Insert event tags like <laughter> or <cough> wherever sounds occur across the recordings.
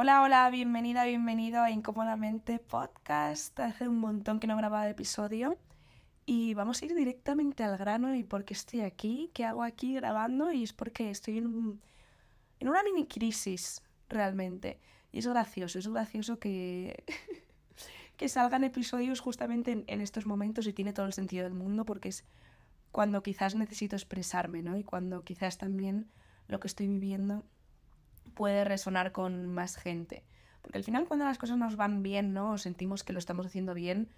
Hola, hola, bienvenida, bienvenido a Incómodamente Podcast. Hace un montón que no grababa episodio y vamos a ir directamente al grano y por qué estoy aquí, qué hago aquí grabando y es porque estoy en, en una mini crisis realmente. Y es gracioso, es gracioso que, <laughs> que salgan episodios justamente en, en estos momentos y tiene todo el sentido del mundo porque es cuando quizás necesito expresarme, ¿no? Y cuando quizás también lo que estoy viviendo puede resonar con más gente. Porque al final cuando las cosas nos van bien, ¿no? O sentimos que lo estamos haciendo bien,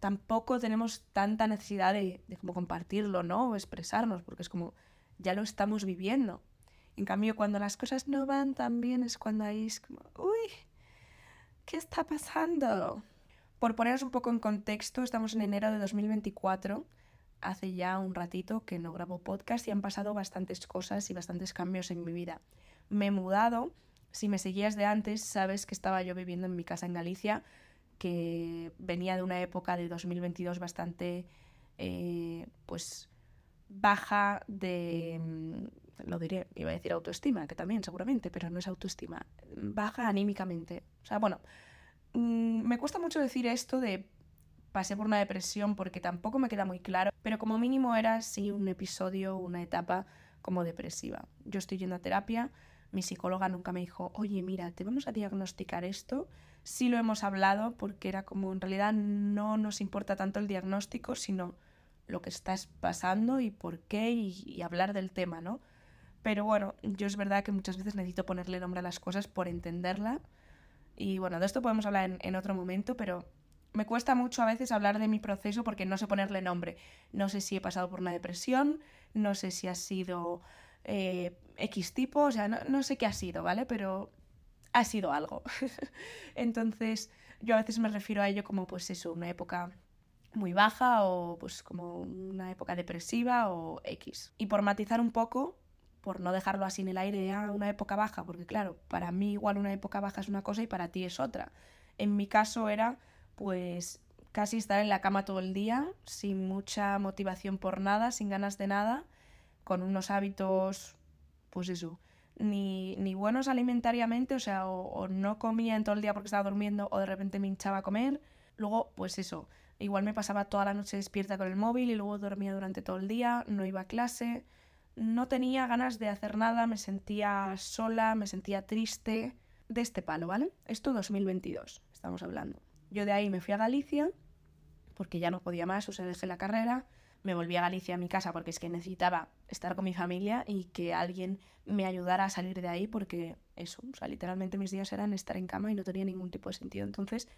tampoco tenemos tanta necesidad de, como compartirlo, ¿no? O expresarnos, porque es como, ya lo estamos viviendo. En cambio, cuando las cosas no van tan bien es cuando ahí es como, uy, ¿qué está pasando? Por poneros un poco en contexto, estamos en enero de 2024, hace ya un ratito que no grabo podcast y han pasado bastantes cosas y bastantes cambios en mi vida me he mudado. Si me seguías de antes, sabes que estaba yo viviendo en mi casa en Galicia, que venía de una época de 2022 bastante, eh, pues, baja de, mm, lo diré, iba a decir autoestima, que también seguramente, pero no es autoestima, baja anímicamente. O sea, bueno, mm, me cuesta mucho decir esto de pasé por una depresión porque tampoco me queda muy claro, pero como mínimo era sí un episodio, una etapa como depresiva. Yo estoy yendo a terapia, mi psicóloga nunca me dijo, oye, mira, te vamos a diagnosticar esto. Sí lo hemos hablado porque era como en realidad no nos importa tanto el diagnóstico, sino lo que estás pasando y por qué y, hablar del tema, ¿no? Pero bueno, yo es verdad que muchas veces necesito ponerle nombre a las cosas por entenderla. Y bueno, de esto podemos hablar en, otro momento, pero me cuesta mucho a veces hablar de mi proceso porque no sé ponerle nombre. No sé si he pasado por una depresión, no sé si ha sido eh, X tipo, o sea, no, sé qué ha sido, ¿vale? Pero ha sido algo. <laughs> Entonces, yo a veces me refiero a ello como, pues eso, una época muy baja o pues como una época depresiva o X. Y por matizar un poco, por no dejarlo así en el aire, a una época baja, porque claro, para mí igual una época baja es una cosa y para ti es otra. En mi caso era pues casi estar en la cama todo el día, sin mucha motivación por nada, sin ganas de nada con unos hábitos, pues eso, ni, ni buenos alimentariamente, o sea, o, no comía en todo el día porque estaba durmiendo o de repente me hinchaba a comer. Luego, pues eso, igual me pasaba toda la noche despierta con el móvil y luego dormía durante todo el día, no iba a clase, no tenía ganas de hacer nada, me sentía sola, me sentía triste, de este palo, ¿vale? Esto 2022, estamos hablando. Yo de ahí me fui a Galicia porque ya no podía más, o sea, dejé la carrera me volví a Galicia a mi casa porque es que necesitaba estar con mi familia y que alguien me ayudara a salir de ahí porque eso, o sea, literalmente mis días eran estar en cama y no tenía ningún tipo de sentido. Entonces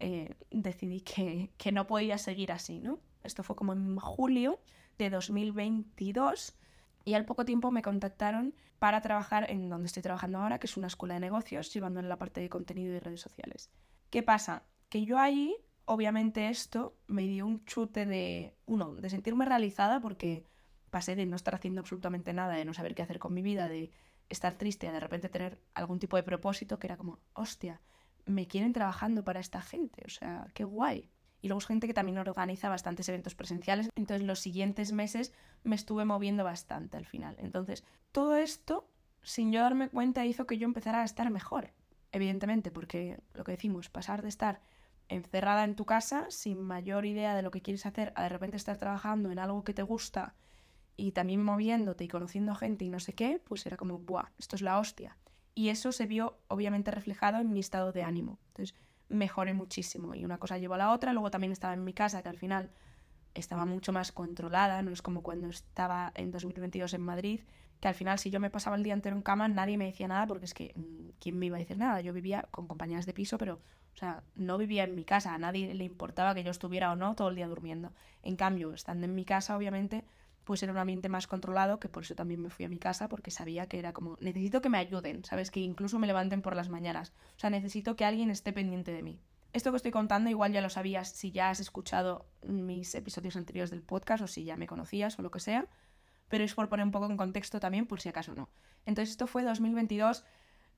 eh, decidí que, que no podía seguir así, ¿no? Esto fue como en julio de 2022 y al poco tiempo me contactaron para trabajar en donde estoy trabajando ahora, que es una escuela de negocios, llevando la parte de contenido y redes sociales. ¿Qué pasa? Que yo allí obviamente esto me dio un chute de, uno, de sentirme realizada porque pasé de no estar haciendo absolutamente nada, de no saber qué hacer con mi vida, de estar triste, a de repente tener algún tipo de propósito que era como, hostia, me quieren trabajando para esta gente, o sea, qué guay. Y luego es gente que también organiza bastantes eventos presenciales, entonces los siguientes meses me estuve moviendo bastante al final. Entonces, todo esto, sin yo darme cuenta, hizo que yo empezara a estar mejor, evidentemente, porque lo que decimos, pasar de estar encerrada en tu casa, sin mayor idea de lo que quieres hacer, a de repente estar trabajando en algo que te gusta y también moviéndote y conociendo gente y no sé qué, pues era como, ¡buah! Esto es la hostia. Y eso se vio obviamente reflejado en mi estado de ánimo. Entonces mejoré muchísimo y una cosa llevó a la otra. Luego también estaba en mi casa, que al final estaba mucho más controlada, no es como cuando estaba en 2022 en Madrid, que al final si yo me pasaba el día entero en cama nadie me decía nada porque es que mm, ¿quién me iba a decir nada? Yo vivía con compañeras de piso, pero o sea, no vivía en mi casa, a nadie le importaba que yo estuviera o no todo el día durmiendo. En cambio, estando en mi casa, obviamente, pues era un ambiente más controlado, que por eso también me fui a mi casa, porque sabía que era como, necesito que me ayuden, ¿sabes? Que incluso me levanten por las mañanas. O sea, necesito que alguien esté pendiente de mí. Esto que estoy contando igual ya lo sabías si ya has escuchado mis episodios anteriores del podcast o si ya me conocías o lo que sea, pero es por poner un poco en contexto también por si acaso no. Entonces esto fue 2022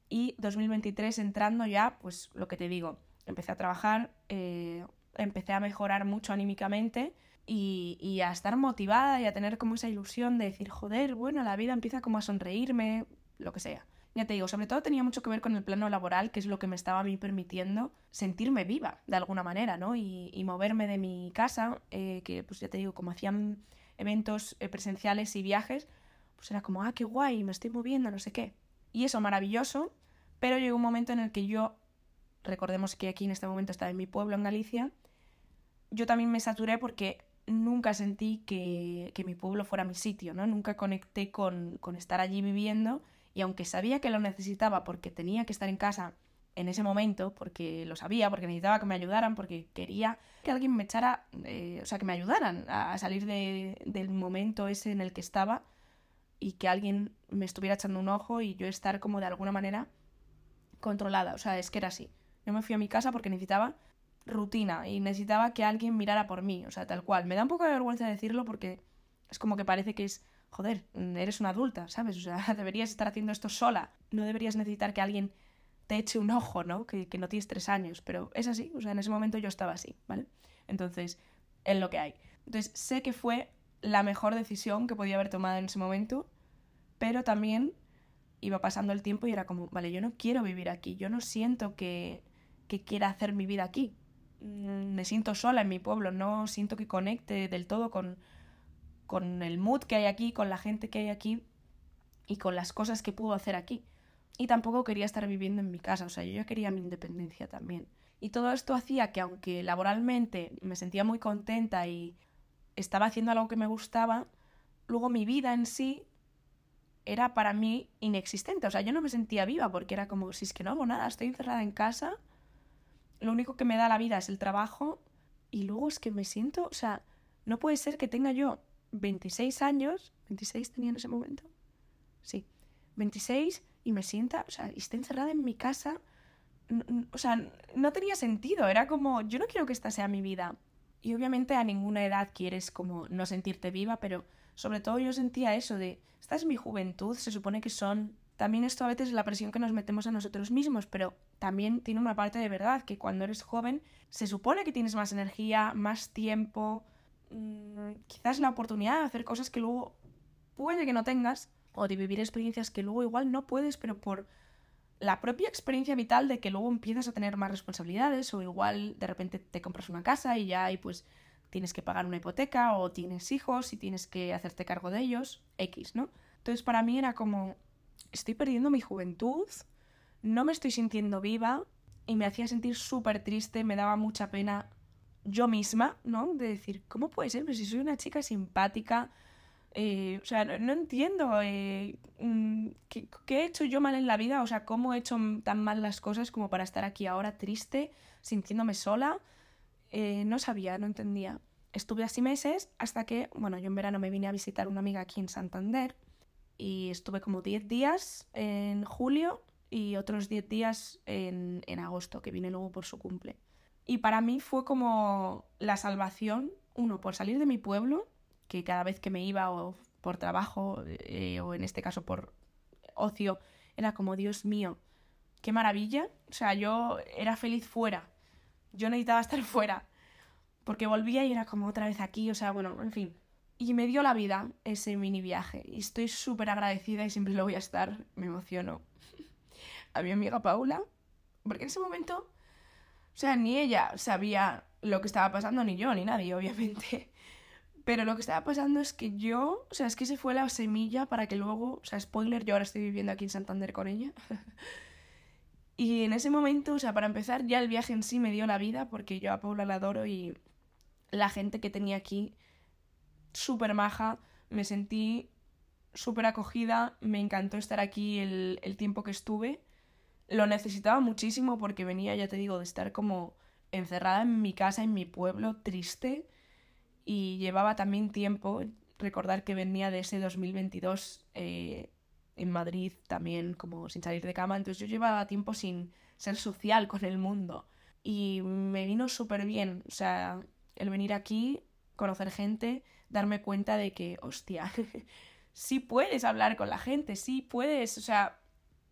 y 2023 entrando ya, pues lo que te digo, empecé a trabajar, eh, empecé a mejorar mucho anímicamente y, y, a estar motivada y a tener como esa ilusión de decir, joder, bueno, la vida empieza como a sonreírme, lo que sea. ya te digo, sobre todo tenía mucho que ver con el plano laboral, que es lo que me estaba a mí permitiendo sentirme viva, de alguna manera, ¿no? Y, moverme de mi casa, eh, que pues ya te digo, como hacían eventos eh, presenciales y viajes, pues era como, ah, qué guay, me estoy moviendo, no sé qué. Y eso, maravilloso, pero llegó un momento en el que yo, recordemos que aquí en este momento estaba en mi pueblo, en Galicia, yo también me saturé porque nunca sentí que, que mi pueblo fuera mi sitio, ¿no? Nunca conecté con, con estar allí viviendo y aunque sabía que lo necesitaba porque tenía que estar en casa en ese momento, porque lo sabía, porque necesitaba que me ayudaran, porque quería que alguien me echara, eh, o sea, que me ayudaran a salir del momento ese en el que estaba y que alguien me estuviera echando un ojo y yo estar como de alguna manera controlada. O sea, es que era así. Yo me fui a mi casa porque necesitaba rutina y necesitaba que alguien mirara por mí, o sea, tal cual. Me da un poco de vergüenza decirlo porque es como que parece que es, joder, eres una adulta, ¿sabes? O sea, <laughs> deberías estar haciendo esto sola. No deberías necesitar que alguien te eche un ojo, ¿no? Que, que no tienes tres años, pero es así, o sea, en ese momento yo estaba así, ¿vale? Entonces, es lo que hay. Entonces, sé que fue la mejor decisión que podía haber tomado en ese momento, pero también iba pasando el tiempo y era como, vale, yo no quiero vivir aquí, yo no siento que, que quiera hacer mi vida aquí. Mm, me siento sola en mi pueblo, no siento que conecte del todo con, con el mood que hay aquí, con la gente que hay aquí y con las cosas que puedo hacer aquí. Y tampoco quería estar viviendo en mi casa, o sea, yo quería mi independencia también. Y todo esto hacía que aunque laboralmente me sentía muy contenta y estaba haciendo algo que me gustaba, luego mi vida en sí era para mí inexistente. O sea, yo no me sentía viva porque era como, si es que no hago nada, estoy encerrada en casa, lo único que me da la vida es el trabajo y luego es que me siento, o sea, no puede ser que tenga yo 26 años, 26 tenía en ese momento, sí, 26 y me sienta, o sea, y esté encerrada en mi casa, o sea, no tenía sentido, era como, yo no quiero que esta sea mi vida. Y obviamente a ninguna edad quieres como no sentirte viva, pero sobre todo yo sentía eso de, esta es mi juventud, se supone que son... También esto a veces es la presión que nos metemos a nosotros mismos, pero también tiene una parte de verdad, que cuando eres joven se supone que tienes más energía, más tiempo, mmm, quizás la oportunidad de hacer cosas que luego puede que no tengas, o de vivir experiencias que luego igual no puedes, pero por la propia experiencia vital de que luego empiezas a tener más responsabilidades o igual de repente te compras una casa y ya y pues tienes que pagar una hipoteca o tienes hijos y tienes que hacerte cargo de ellos, X, ¿no? Entonces para mí era como, estoy perdiendo mi juventud, no me estoy sintiendo viva y me hacía sentir súper triste, me daba mucha pena yo misma, ¿no? De decir, ¿cómo puede ser? Pues si soy una chica simpática, eh, o sea, no, entiendo eh, mm, ¿qué, he hecho yo mal en la vida, o sea, cómo he hecho tan mal las cosas como para estar aquí ahora triste, sintiéndome sola. Eh, no sabía, no entendía. Estuve así meses hasta que, bueno, yo en verano me vine a visitar una amiga aquí en Santander y estuve como 10 días en julio y otros 10 días en, en agosto, que vine luego por su cumple. Y para mí fue como la salvación, uno, por salir de mi pueblo, que cada vez que me iba o por trabajo eh, o en este caso por ocio, era como, Dios mío, qué maravilla. O sea, yo era feliz fuera. Yo necesitaba estar <laughs> fuera. Porque volvía y era como otra vez aquí. O sea, bueno, en fin. Y me dio la vida ese mini viaje. Y estoy súper agradecida y siempre lo voy a estar. Me emociono. A mi amiga Paula. Porque en ese momento, o sea, ni ella sabía lo que estaba pasando, ni yo, ni nadie, obviamente. Pero lo que estaba pasando es que yo, o sea, es que se fue la semilla para que luego, o sea, spoiler, yo ahora estoy viviendo aquí en Santander con ella. <laughs> y en ese momento, o sea, para empezar, ya el viaje en sí me dio la vida porque yo a Paula la adoro y la gente que tenía aquí, súper maja, me sentí súper acogida, me encantó estar aquí el, tiempo que estuve. Lo necesitaba muchísimo porque venía, ya te digo, de estar como encerrada en mi casa, en mi pueblo, triste y llevaba también tiempo, recordar que venía de ese 2022 eh, en Madrid también como sin salir de cama, entonces yo llevaba tiempo sin ser social con el mundo y me vino súper bien, o sea, el venir aquí, conocer gente, darme cuenta de que, hostia, <laughs> sí puedes hablar con la gente, sí puedes, o sea,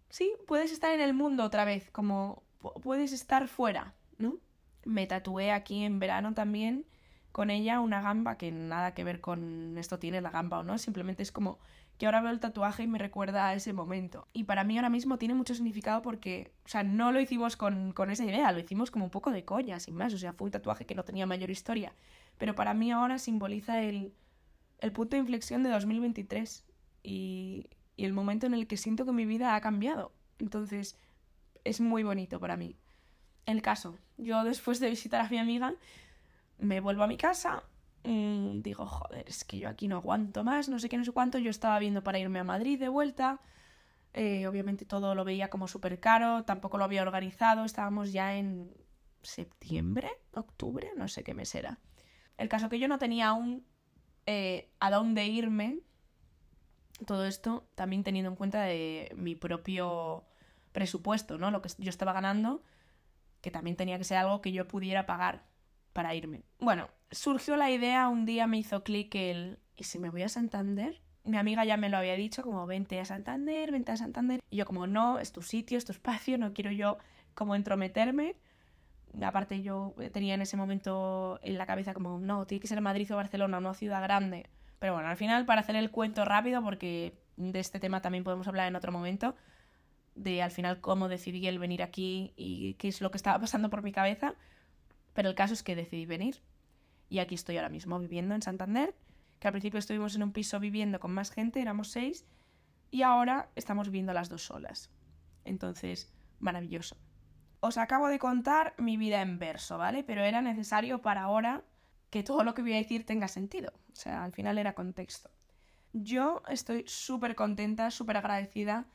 sí puedes estar en el mundo otra vez, como puedes estar fuera, ¿no? Me tatué aquí en verano también con ella una gamba que nada que ver con esto tiene la gamba o no, simplemente es como que ahora veo el tatuaje y me recuerda a ese momento. Y para mí ahora mismo tiene mucho significado porque, o sea, no lo hicimos con, con esa idea, lo hicimos como un poco de coña, sin más. O sea, fue un tatuaje que no tenía mayor historia. Pero para mí ahora simboliza el, el punto de inflexión de 2023 y, y el momento en el que siento que mi vida ha cambiado. Entonces, es muy bonito para mí. El caso, yo después de visitar a mi amiga, me vuelvo a mi casa, mmm, digo, joder, es que yo aquí no aguanto más, no sé qué, no sé cuánto, yo estaba viendo para irme a Madrid de vuelta, eh, obviamente todo lo veía como súper caro, tampoco lo había organizado, estábamos ya en septiembre, octubre, no sé qué mes era. El caso que yo no tenía aún eh, a dónde irme, todo esto también teniendo en cuenta de mi propio presupuesto, ¿no? Lo que yo estaba ganando, que también tenía que ser algo que yo pudiera pagar para irme. Bueno, surgió la idea, un día me hizo clic el ¿y si me voy a Santander? Mi amiga ya me lo había dicho, como vente a Santander, vente a Santander. Y yo como no, es tu sitio, es tu espacio, no quiero yo como entrometerme. Aparte yo tenía en ese momento en la cabeza como no, tiene que ser Madrid o Barcelona, no ciudad grande. Pero bueno, al final para hacer el cuento rápido, porque de este tema también podemos hablar en otro momento, de al final cómo decidí el venir aquí y qué es lo que estaba pasando por mi cabeza. Pero el caso es que decidí venir. Y aquí estoy ahora mismo viviendo en Santander, que al principio estuvimos en un piso viviendo con más gente, éramos seis, y ahora estamos viviendo las dos solas. Entonces, maravilloso. Os acabo de contar mi vida en verso, ¿vale? Pero era necesario para ahora que todo lo que voy a decir tenga sentido. O sea, al final era contexto. Yo estoy súper contenta, súper agradecida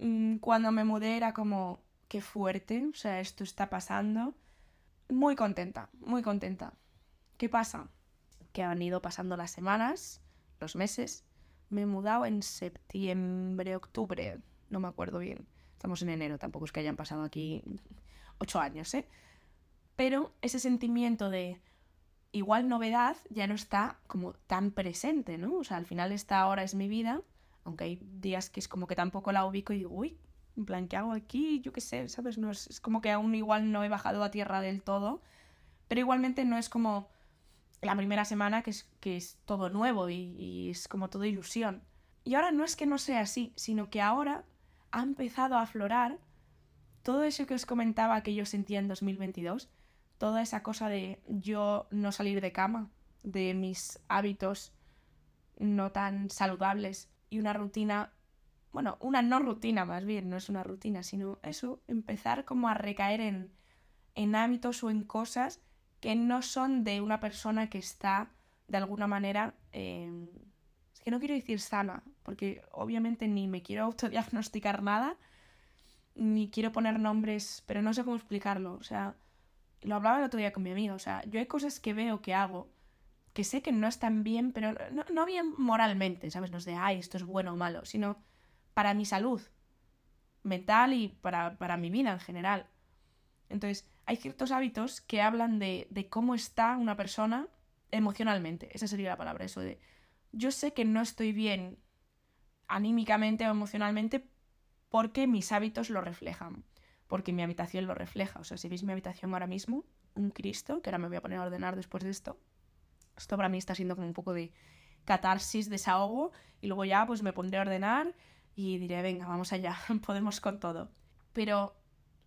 Mm, cuando me mudé era como, qué fuerte, o sea, esto está pasando. Muy contenta, muy contenta. ¿Qué pasa? Que han ido pasando las semanas, los meses. Me he mudado en septiembre, octubre, no me acuerdo bien. Estamos en enero, tampoco es que hayan pasado aquí ocho años, ¿eh? Pero ese sentimiento de igual novedad ya no está como tan presente, ¿no? O sea, al final esta hora es mi vida aunque hay días que es como que tampoco la ubico y digo, uy, en plan, ¿qué hago aquí? Yo qué sé, ¿sabes? Es como que aún igual no he bajado a tierra del todo, pero igualmente no es como la primera semana que es, que es todo nuevo y, es como todo ilusión. Y ahora no es que no sea así, sino que ahora ha empezado a aflorar todo eso que os comentaba que yo sentía en 2022, toda esa cosa de yo no salir de cama, de mis hábitos no tan saludables, y una rutina, bueno, una no rutina más bien, no es una rutina, sino eso, empezar como a recaer en, en hábitos o en cosas que no son de una persona que está de alguna manera, em, es que no quiero decir sana, porque obviamente ni me quiero <laughs> autodiagnosticar nada, ni quiero poner nombres, pero no sé cómo explicarlo, o sea, lo hablaba el otro día con mi amigo, o sea, yo hay cosas que veo que hago que sé que no están bien, pero no, bien moralmente, ¿sabes? No es de, ay, esto es bueno o malo, sino para mi salud mental y para, para mi vida en general. Entonces, hay ciertos hábitos que hablan de, cómo está una persona emocionalmente. Esa sería la palabra, eso de yo sé que no estoy bien anímicamente o emocionalmente porque mis hábitos lo reflejan, porque mi habitación lo refleja. O sea, si veis mi habitación ahora mismo, un Cristo, que ahora me voy a poner a ordenar después de esto, esto para mí está siendo como un poco de catarsis, desahogo, y luego ya pues me pondré a ordenar y diré, venga, vamos allá, <laughs> podemos con todo. Pero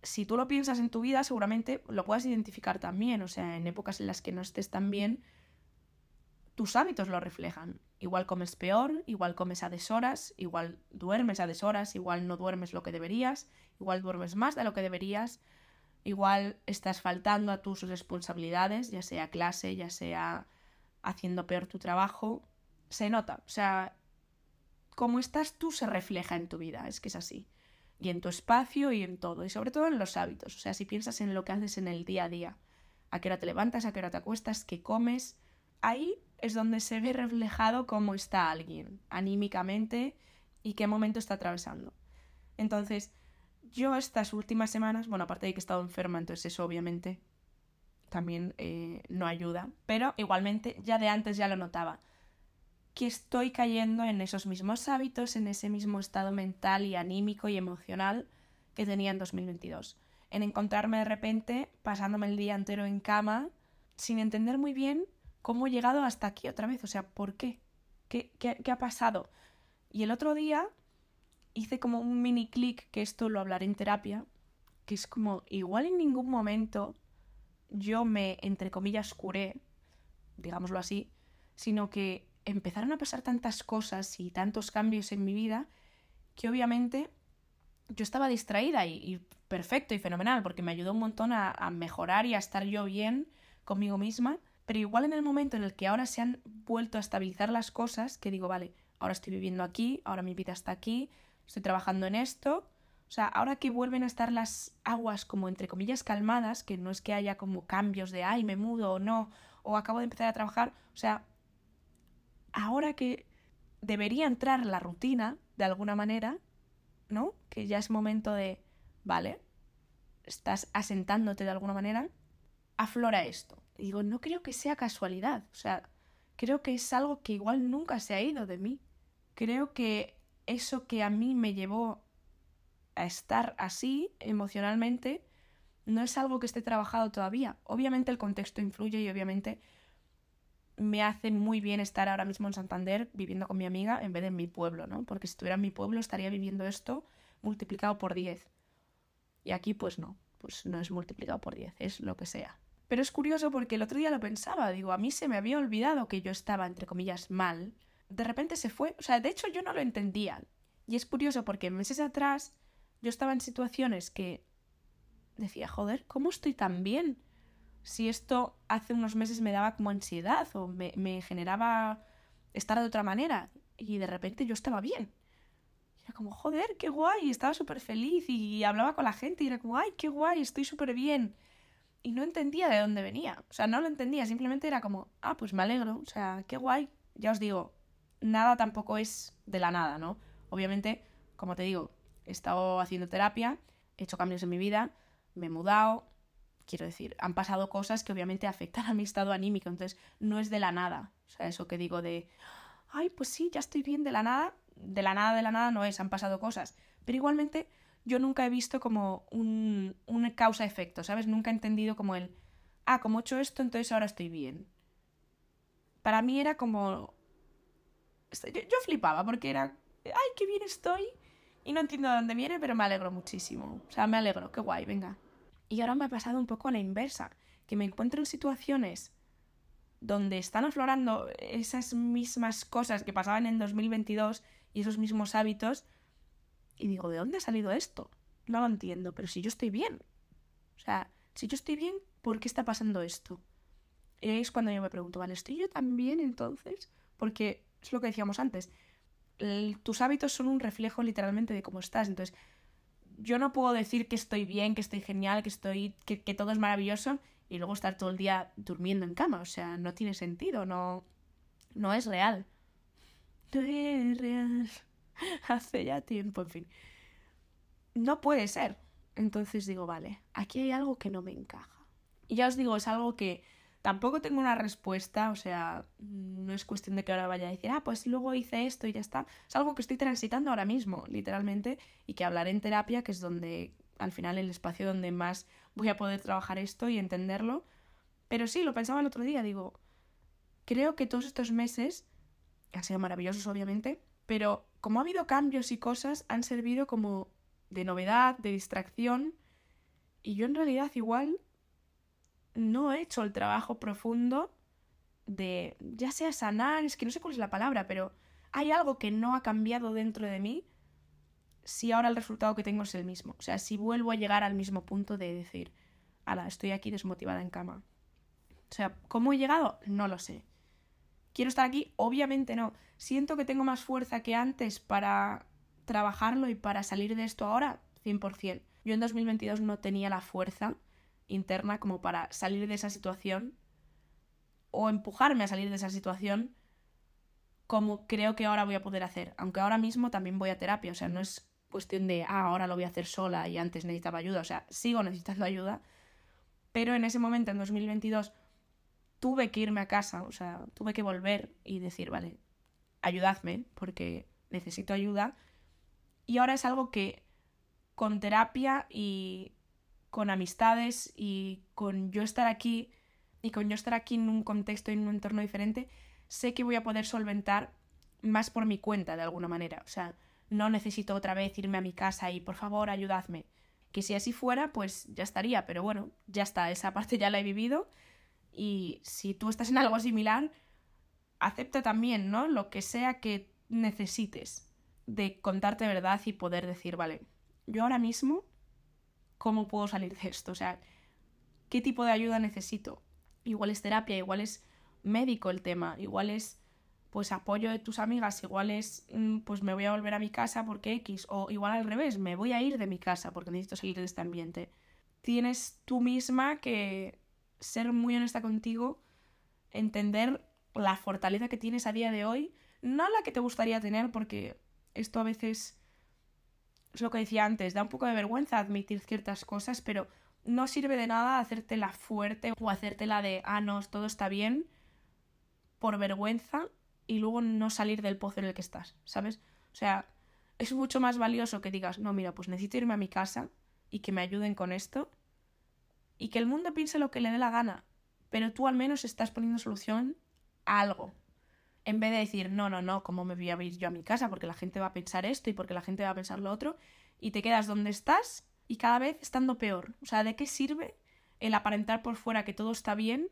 si tú lo piensas en tu vida, seguramente lo puedas identificar también, o sea, en épocas en las que no estés tan bien, tus hábitos lo reflejan. Igual comes peor, igual comes a deshoras, igual duermes a deshoras, igual no duermes lo que deberías, igual duermes más de lo que deberías, igual estás faltando a tus responsabilidades, ya sea clase, ya sea haciendo peor tu trabajo, se nota. O sea, cómo estás tú se refleja en tu vida, es que es así. Y en tu espacio y en todo, y sobre todo en los hábitos. O sea, si piensas en lo que haces en el día a día, a qué hora te levantas, a qué hora te acuestas, qué comes, ahí es donde se ve reflejado cómo está alguien, anímicamente y qué momento está atravesando. Entonces, yo estas últimas semanas, bueno, aparte de que he estado enferma, entonces eso obviamente también eh, no ayuda, pero igualmente ya de antes ya lo notaba, que estoy cayendo en esos mismos hábitos, en ese mismo estado mental y anímico y emocional que tenía en 2022, en encontrarme de repente pasándome el día entero en cama sin entender muy bien cómo he llegado hasta aquí otra vez, o sea, ¿por qué? ¿Qué, qué, qué ha pasado? Y el otro día hice como un mini clic, que esto lo hablaré en terapia, que es como, igual en ningún momento yo me, entre comillas, curé, digámoslo así, sino que empezaron a pasar tantas cosas y tantos cambios en mi vida que obviamente yo estaba distraída y, perfecto y fenomenal porque me ayudó un montón a, a mejorar y a estar yo bien conmigo misma, pero igual en el momento en el que ahora se han vuelto a estabilizar las cosas, que digo, vale, ahora estoy viviendo aquí, ahora mi vida está aquí, estoy trabajando en esto, o sea, ahora que vuelven a estar las aguas como entre comillas calmadas, que no es que haya como cambios de, ay, me mudo o no, o acabo de empezar a trabajar, o sea, ahora que debería entrar la rutina, de alguna manera, ¿no? Que ya es momento de, vale, estás asentándote de alguna manera, aflora esto. digo, no creo que sea casualidad, o sea, creo que es algo que igual nunca se ha ido de mí. Creo que eso que a mí me llevó a estar así emocionalmente no es algo que esté trabajado todavía. Obviamente el contexto influye y obviamente me hace muy bien estar ahora mismo en Santander viviendo con mi amiga en vez de en mi pueblo, ¿no? Porque si estuviera en mi pueblo estaría viviendo esto multiplicado por 10. Y aquí pues no, pues no es multiplicado por 10, es lo que sea. Pero es curioso porque el otro día lo pensaba, digo, a mí se me había olvidado que yo estaba, entre comillas, mal. De repente se fue, o sea, de hecho yo no lo entendía. Y es curioso porque meses atrás yo estaba en situaciones que decía, joder, ¿cómo estoy tan bien? Si esto hace unos meses me daba como ansiedad o me, me generaba estar de otra manera y de repente yo estaba bien. era como, joder, qué guay, estaba súper feliz y hablaba con la gente y era como, ay, qué guay, estoy súper bien. Y no entendía de dónde venía. O sea, no lo entendía, simplemente era como, ah, pues me alegro, o sea, qué guay. Ya os digo, nada tampoco es de la nada, ¿no? Obviamente, como te digo, he estado haciendo terapia, he hecho cambios en mi vida, me he mudado, quiero decir, han pasado cosas que obviamente afectan a mi estado anímico, entonces no es de la nada. O sea, eso que digo de, ay, pues sí, ya estoy bien de la nada, de la nada, de la nada no es, han pasado cosas. Pero igualmente yo nunca he visto como un, un causa-efecto, ¿sabes? Nunca he entendido como el, ah, como he hecho esto, entonces ahora estoy bien. Para mí era como... Yo, yo flipaba porque era, ay, qué bien estoy. Y no entiendo de dónde viene, pero me alegro muchísimo. O sea, me alegro, qué guay, venga. Y ahora me ha pasado un poco a la inversa, que me encuentro en situaciones donde están aflorando esas mismas cosas que pasaban en 2022 y esos mismos hábitos, y digo, ¿de dónde ha salido esto? No lo entiendo, pero si yo estoy bien. O sea, si yo estoy bien, ¿por qué está pasando esto? Y es cuando yo me pregunto, ¿vale, estoy yo también entonces? Porque es lo que decíamos antes, tus hábitos son un reflejo literalmente de cómo estás. Entonces, yo no puedo decir que estoy bien, que estoy genial, que estoy. que, todo es maravilloso y luego estar todo el día durmiendo en cama. O sea, no tiene sentido, no. no es real. No es real. <laughs> Hace ya tiempo, en fin. No puede ser. Entonces digo, vale, aquí hay algo que no me encaja. Y ya os digo, es algo que Tampoco tengo una respuesta, o sea, no es cuestión de que ahora vaya a decir, ah, pues luego hice esto y ya está. Es algo que estoy transitando ahora mismo, literalmente, y que hablaré en terapia, que es donde, al final, el espacio donde más voy a poder trabajar esto y entenderlo. Pero sí, lo pensaba el otro día, digo, creo que todos estos meses han sido maravillosos, obviamente, pero como ha habido cambios y cosas, han servido como de novedad, de distracción, y yo en realidad igual no he hecho el trabajo profundo de, ya sea sanar, es que no sé cuál es la palabra, pero hay algo que no ha cambiado dentro de mí si ahora el resultado que tengo es el mismo. O sea, si vuelvo a llegar al mismo punto de decir, ala, estoy aquí desmotivada en cama. O sea, ¿cómo he llegado? No lo sé. ¿Quiero estar aquí? Obviamente no. ¿Siento que tengo más fuerza que antes para trabajarlo y para salir de esto ahora? 100%. Yo en 2022 no tenía la fuerza interna como para salir de esa situación o empujarme a salir de esa situación como creo que ahora voy a poder hacer. Aunque ahora mismo también voy a terapia, o sea, no es cuestión de, ah, ahora lo voy a hacer sola y antes necesitaba ayuda, o sea, sigo necesitando ayuda, pero en ese momento, en 2022, tuve que irme a casa, o sea, tuve que volver y decir, vale, ayudadme porque necesito ayuda. Y ahora es algo que con terapia y con amistades y con yo estar aquí y con yo estar aquí en un contexto y en un entorno diferente, sé que voy a poder solventar más por mi cuenta de alguna manera. O sea, no necesito otra vez irme a mi casa y por favor ayudadme. Que si así fuera, pues ya estaría, pero bueno, ya está, esa parte ya la he vivido y si tú estás en algo similar, acepta también, ¿no? Lo que sea que necesites de contarte verdad y poder decir, vale, yo ahora mismo, ¿cómo puedo salir de esto? O sea, ¿qué tipo de ayuda necesito? Igual es terapia, igual es médico el tema, igual es pues apoyo de tus amigas, igual es mm, pues me voy a volver a mi casa porque X, o igual al revés, me voy a ir de mi casa porque necesito salir de este ambiente. Tienes tú misma que ser muy honesta contigo, entender la fortaleza que tienes a día de hoy, no la que te gustaría tener, porque esto a veces es lo que decía antes, da un poco de vergüenza admitir ciertas cosas, pero no sirve de nada hacértela fuerte o hacértela de, ah, no, todo está bien, por vergüenza y luego no salir del pozo en el que estás, ¿sabes? O sea, es mucho más valioso que digas, no, mira, pues necesito irme a mi casa y que me ayuden con esto y que el mundo piense lo que le dé la gana, pero tú al menos estás poniendo solución a algo. En vez de decir, no, no, no, ¿cómo me voy a ir yo a mi casa? Porque la gente va a pensar esto y porque la gente va a pensar lo otro, y te quedas donde estás y cada vez estando peor. O sea, ¿de qué sirve el aparentar por fuera que todo está bien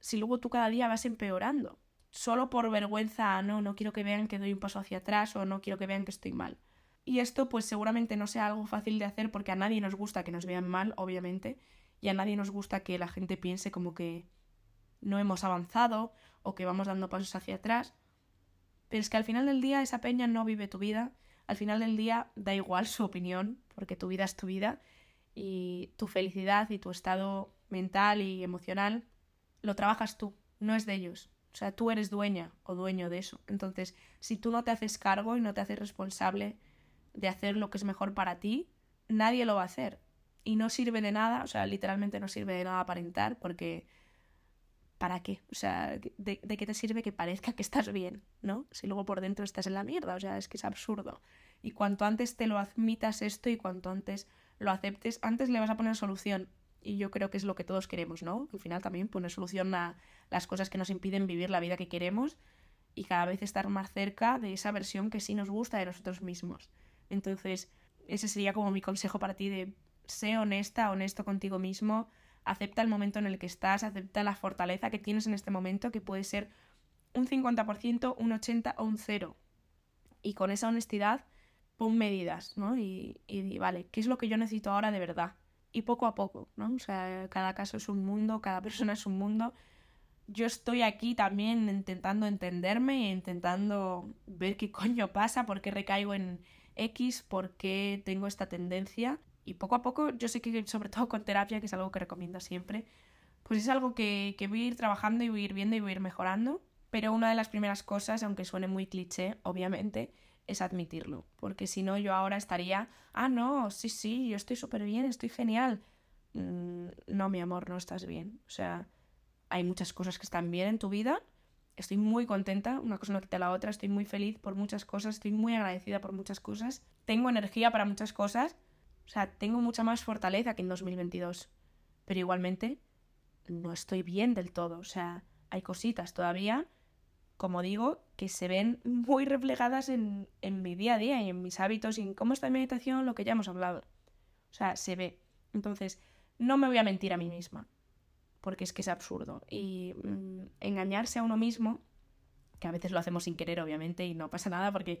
si luego tú cada día vas empeorando? Solo por vergüenza, no, no quiero que vean que doy un paso hacia atrás o no quiero que vean que estoy mal. Y esto pues seguramente no sea algo fácil de hacer porque a nadie nos gusta que nos vean mal, obviamente, y a nadie nos gusta que la gente piense como que no hemos avanzado o que vamos dando pasos hacia atrás. Pero es que al final del día esa peña no vive tu vida, al final del día da igual su opinión, porque tu vida es tu vida y tu felicidad y tu estado mental y emocional lo trabajas tú, no es de ellos. O sea, tú eres dueña o dueño de eso. Entonces, si tú no te haces cargo y no te haces responsable de hacer lo que es mejor para ti, nadie lo va a hacer y no sirve de nada, o sea, literalmente no sirve de nada aparentar porque ¿para qué? O sea, ¿de, qué te sirve que parezca que estás bien, ¿no? Si luego por dentro estás en la mierda, o sea, es que es absurdo. Y cuanto antes te lo admitas esto y cuanto antes lo aceptes, antes le vas a poner solución. Y yo creo que es lo que todos queremos, ¿no? Al final también poner solución a las cosas que nos impiden vivir la vida que queremos y cada vez estar más cerca de esa versión que sí nos gusta de nosotros mismos. Entonces, ese sería como mi consejo para ti de sé honesta, honesto contigo mismo, acepta el momento en el que estás, acepta la fortaleza que tienes en este momento, que puede ser un 50%, un 80% o un 0. Y con esa honestidad, pon medidas, ¿no? Y, y vale, ¿qué es lo que yo necesito ahora de verdad? Y poco a poco, ¿no? O sea, cada caso es un mundo, cada persona es un mundo. Yo estoy aquí también intentando entenderme, intentando ver qué coño pasa, por qué recaigo en X, por qué tengo esta tendencia y poco a poco, yo sé que sobre todo con terapia, que es algo que recomiendo siempre, pues es algo que, que voy a ir trabajando y voy a ir viendo y voy a ir mejorando. Pero una de las primeras cosas, aunque suene muy cliché, obviamente, es admitirlo. Porque si no, yo ahora estaría, ah, no, sí, sí, yo estoy súper bien, estoy genial. Mm, no, mi amor, no estás bien. O sea, hay muchas cosas que están bien en tu vida. Estoy muy contenta, una cosa no quita la otra, estoy muy feliz por muchas cosas, estoy muy agradecida por muchas cosas. Tengo energía para muchas cosas o sea, tengo mucha más fortaleza que en 2022. Pero igualmente no estoy bien del todo. O sea, hay cositas todavía, como digo, que se ven muy reflejadas en, en mi día a día y en mis hábitos y en cómo está mi meditación, lo que ya hemos hablado. O sea, se ve. Entonces, no me voy a mentir a mí misma. Porque es que es absurdo. Y mm, engañarse a uno mismo, que a veces lo hacemos sin querer, obviamente, y no pasa nada porque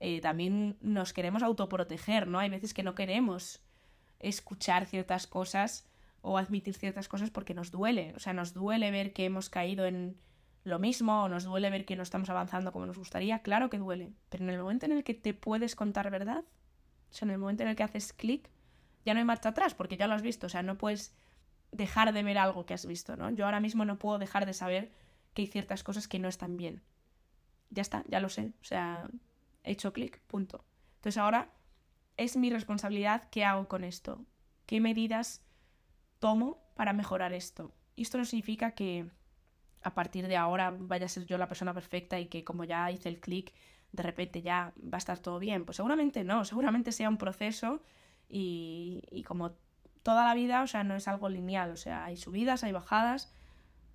eh, también nos queremos autoproteger, ¿no? Hay veces que no queremos escuchar ciertas cosas o admitir ciertas cosas porque nos duele. O sea, nos duele ver que hemos caído en lo mismo o nos duele ver que no estamos avanzando como nos gustaría. Claro que duele. Pero en el momento en el que te puedes contar verdad, o sea, en el momento en el que haces clic, ya no hay marcha atrás porque ya lo has visto. O sea, no puedes dejar de ver algo que has visto, ¿no? Yo ahora mismo no puedo dejar de saber que hay ciertas cosas que no están bien. Ya está, ya lo sé. O sea, he hecho clic, punto. Entonces ahora es mi responsabilidad qué hago con esto, qué medidas tomo para mejorar esto. Y esto no significa que a partir de ahora vaya a ser yo la persona perfecta y que como ya hice el clic, de repente ya va a estar todo bien. Pues seguramente no, seguramente sea un proceso y, y como toda la vida, o sea, no es algo lineal, o sea, hay subidas, hay bajadas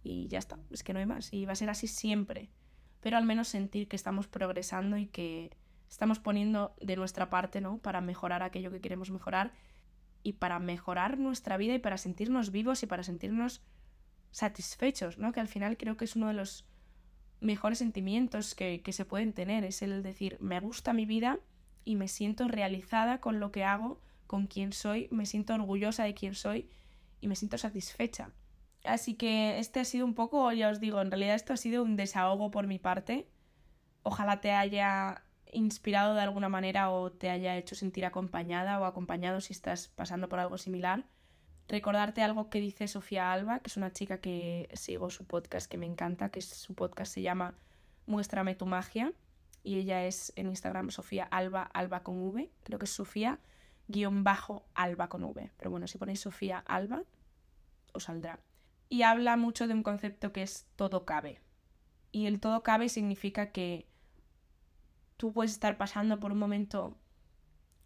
y ya está, es que no hay más y va a ser así siempre. pero al menos sentir que estamos progresando y que estamos poniendo de nuestra parte, ¿no? Para mejorar aquello que queremos mejorar y para mejorar nuestra vida y para sentirnos vivos y para sentirnos satisfechos, ¿no? Que al final creo que es uno de los mejores sentimientos que, que se pueden tener, es el decir, me gusta mi vida y me siento realizada con lo que hago, con quién soy, me siento orgullosa de quién soy y me siento satisfecha. Así que este ha sido un poco, ya os digo, en realidad esto ha sido un desahogo por mi parte. Ojalá te haya inspirado de alguna manera o te haya hecho sentir acompañada o acompañado si estás pasando por algo similar. Recordarte algo que dice Sofía Alba, que es una chica que sigo su podcast que me encanta, que su podcast se llama Muéstrame tu magia y ella es en Instagram Sofía Alba, Alba con V, creo que es Sofía guion bajo Alba con V, pero bueno, si ponéis Sofía Alba os saldrá. Y habla mucho de un concepto que es todo cabe. Y el todo cabe significa que tú puedes estar pasando por un momento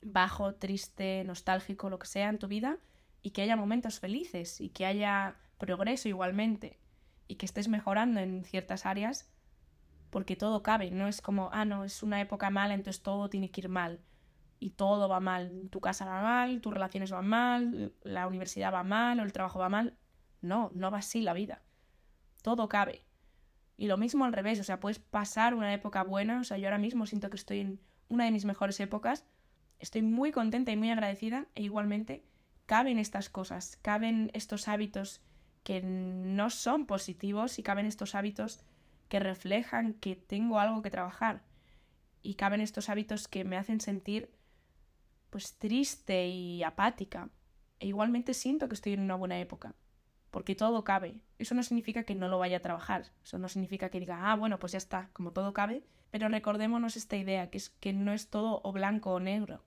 bajo, triste, nostálgico, lo que sea en tu vida, y que haya momentos felices y que haya progreso igualmente y que estés mejorando en ciertas áreas, porque todo cabe, no es como, ah, no, es una época mala, entonces todo tiene que ir mal y todo va mal, tu casa va mal, tus relaciones van mal, la universidad va mal o el trabajo va mal. No, no va así la vida. Todo cabe. Y lo mismo al revés, o sea, puedes pasar una época buena, o sea, yo ahora mismo siento que estoy en una de mis mejores épocas, estoy muy contenta y muy agradecida e igualmente caben estas cosas, caben estos hábitos que no son positivos y caben estos hábitos que reflejan que tengo algo que trabajar. Y caben estos hábitos que me hacen sentir pues triste y apática. E igualmente siento que estoy en una buena época porque todo cabe. Eso no significa que no lo vaya a trabajar, eso no significa que diga, ah, bueno, pues ya está, como todo cabe, pero recordémonos esta idea, que es que no es todo o blanco o negro,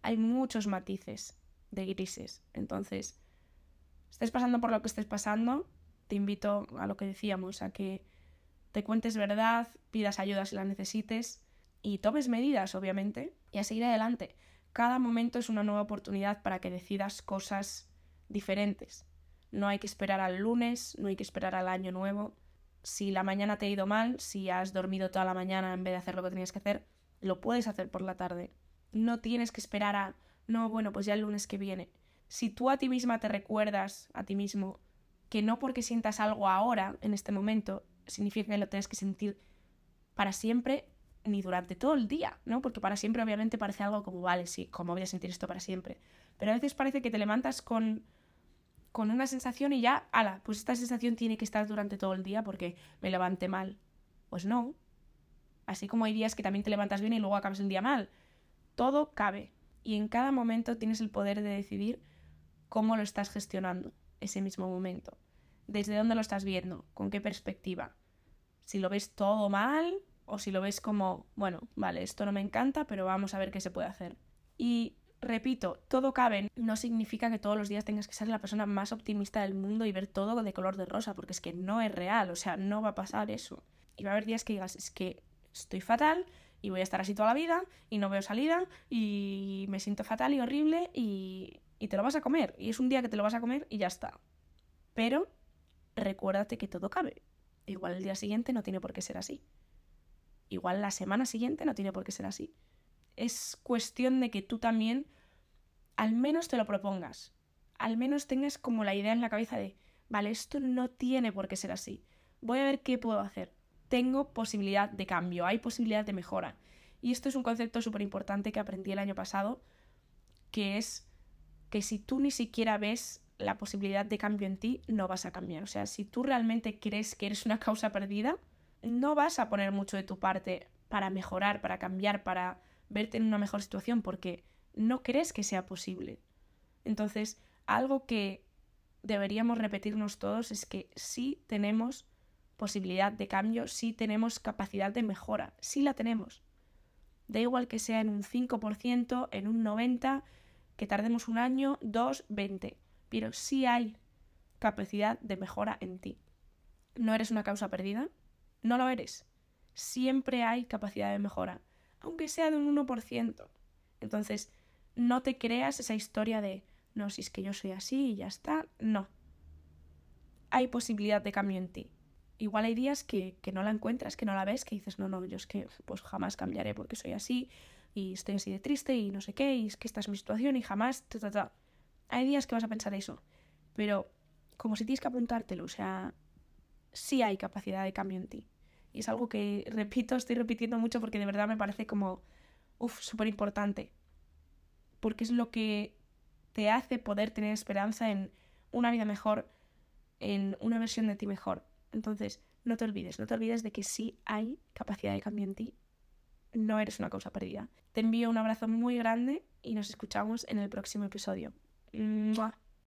hay muchos matices de grises. Entonces, estés pasando por lo que estés pasando, te invito a lo que decíamos, a que te cuentes verdad, pidas ayuda si la necesites y tomes medidas, obviamente, y a seguir adelante. Cada momento es una nueva oportunidad para que decidas cosas diferentes. No hay que esperar al lunes, no hay que esperar al año nuevo. Si la mañana te ha ido mal, si has dormido toda la mañana en vez de hacer lo que tenías que hacer, lo puedes hacer por la tarde. No tienes que esperar a, no, bueno, pues ya el lunes que viene. Si tú a ti misma te recuerdas, a ti mismo, que no porque sientas algo ahora, en este momento, significa que lo tienes que sentir para siempre ni durante todo el día, ¿no? Porque para siempre obviamente parece algo como, vale, sí, como voy a sentir esto para siempre. Pero a veces parece que te levantas con con una sensación y ya, ala, pues esta sensación tiene que estar durante todo el día porque me levanté mal. Pues no. Así como hay días que también te levantas bien y luego acabas el día mal. Todo cabe. Y en cada momento tienes el poder de decidir cómo lo estás gestionando ese mismo momento. Desde dónde lo estás viendo, con qué perspectiva. Si lo ves todo mal o si lo ves como, bueno, vale, esto no me encanta, pero vamos a ver qué se puede hacer. Y repito, todo cabe. No significa que todos los días tengas que ser la persona más optimista del mundo y ver todo de color de rosa, porque es que no es real, o sea, no va a pasar eso. Y va a haber días que digas, es que estoy fatal y voy a estar así toda la vida y no veo salida y me siento fatal y horrible y, y te lo vas a comer. Y es un día que te lo vas a comer y ya está. Pero recuérdate que todo cabe. Igual el día siguiente no tiene por qué ser así. Igual la semana siguiente no tiene por qué ser así es cuestión de que tú también al menos te lo propongas. Al menos tengas como la idea en la cabeza de, vale, esto no tiene por qué ser así. Voy a ver qué puedo hacer. Tengo posibilidad de cambio, hay posibilidad de mejora. Y esto es un concepto súper importante que aprendí el año pasado, que es que si tú ni siquiera ves la posibilidad de cambio en ti, no vas a cambiar. O sea, si tú realmente crees que eres una causa perdida, no vas a poner mucho de tu parte para mejorar, para cambiar, para verte en una mejor situación porque no crees que sea posible. Entonces, algo que deberíamos repetirnos todos es que sí tenemos posibilidad de cambio, sí tenemos capacidad de mejora, sí la tenemos. Da igual que sea en un 5%, en un 90%, que tardemos un año, dos, 20, pero sí hay capacidad de mejora en ti. No eres una causa perdida, no lo eres. Siempre hay capacidad de mejora aunque sea de un 1%. Entonces, no te creas esa historia de, no, si es que yo soy así y ya está. No. Hay posibilidad de cambio en ti. igual hay días que, que, no la encuentras, que no la ves, que dices, no, no, yo es que pues jamás cambiaré porque soy así y estoy así de triste y no sé qué, y es que esta es mi situación y jamás, ta, ta, ta. Hay días que vas a pensar eso, pero como si tienes que apuntártelo, o sea, sí hay capacidad de cambio en ti. Y es algo que, repito, estoy repitiendo mucho porque de verdad me parece como, uff, súper importante. Porque es lo que te hace poder tener esperanza en una vida mejor, en una versión de ti mejor. Entonces, no te olvides, no te olvides de que sí hay capacidad de cambio en ti. No eres una causa perdida. Te envío un abrazo muy grande y nos escuchamos en el próximo episodio.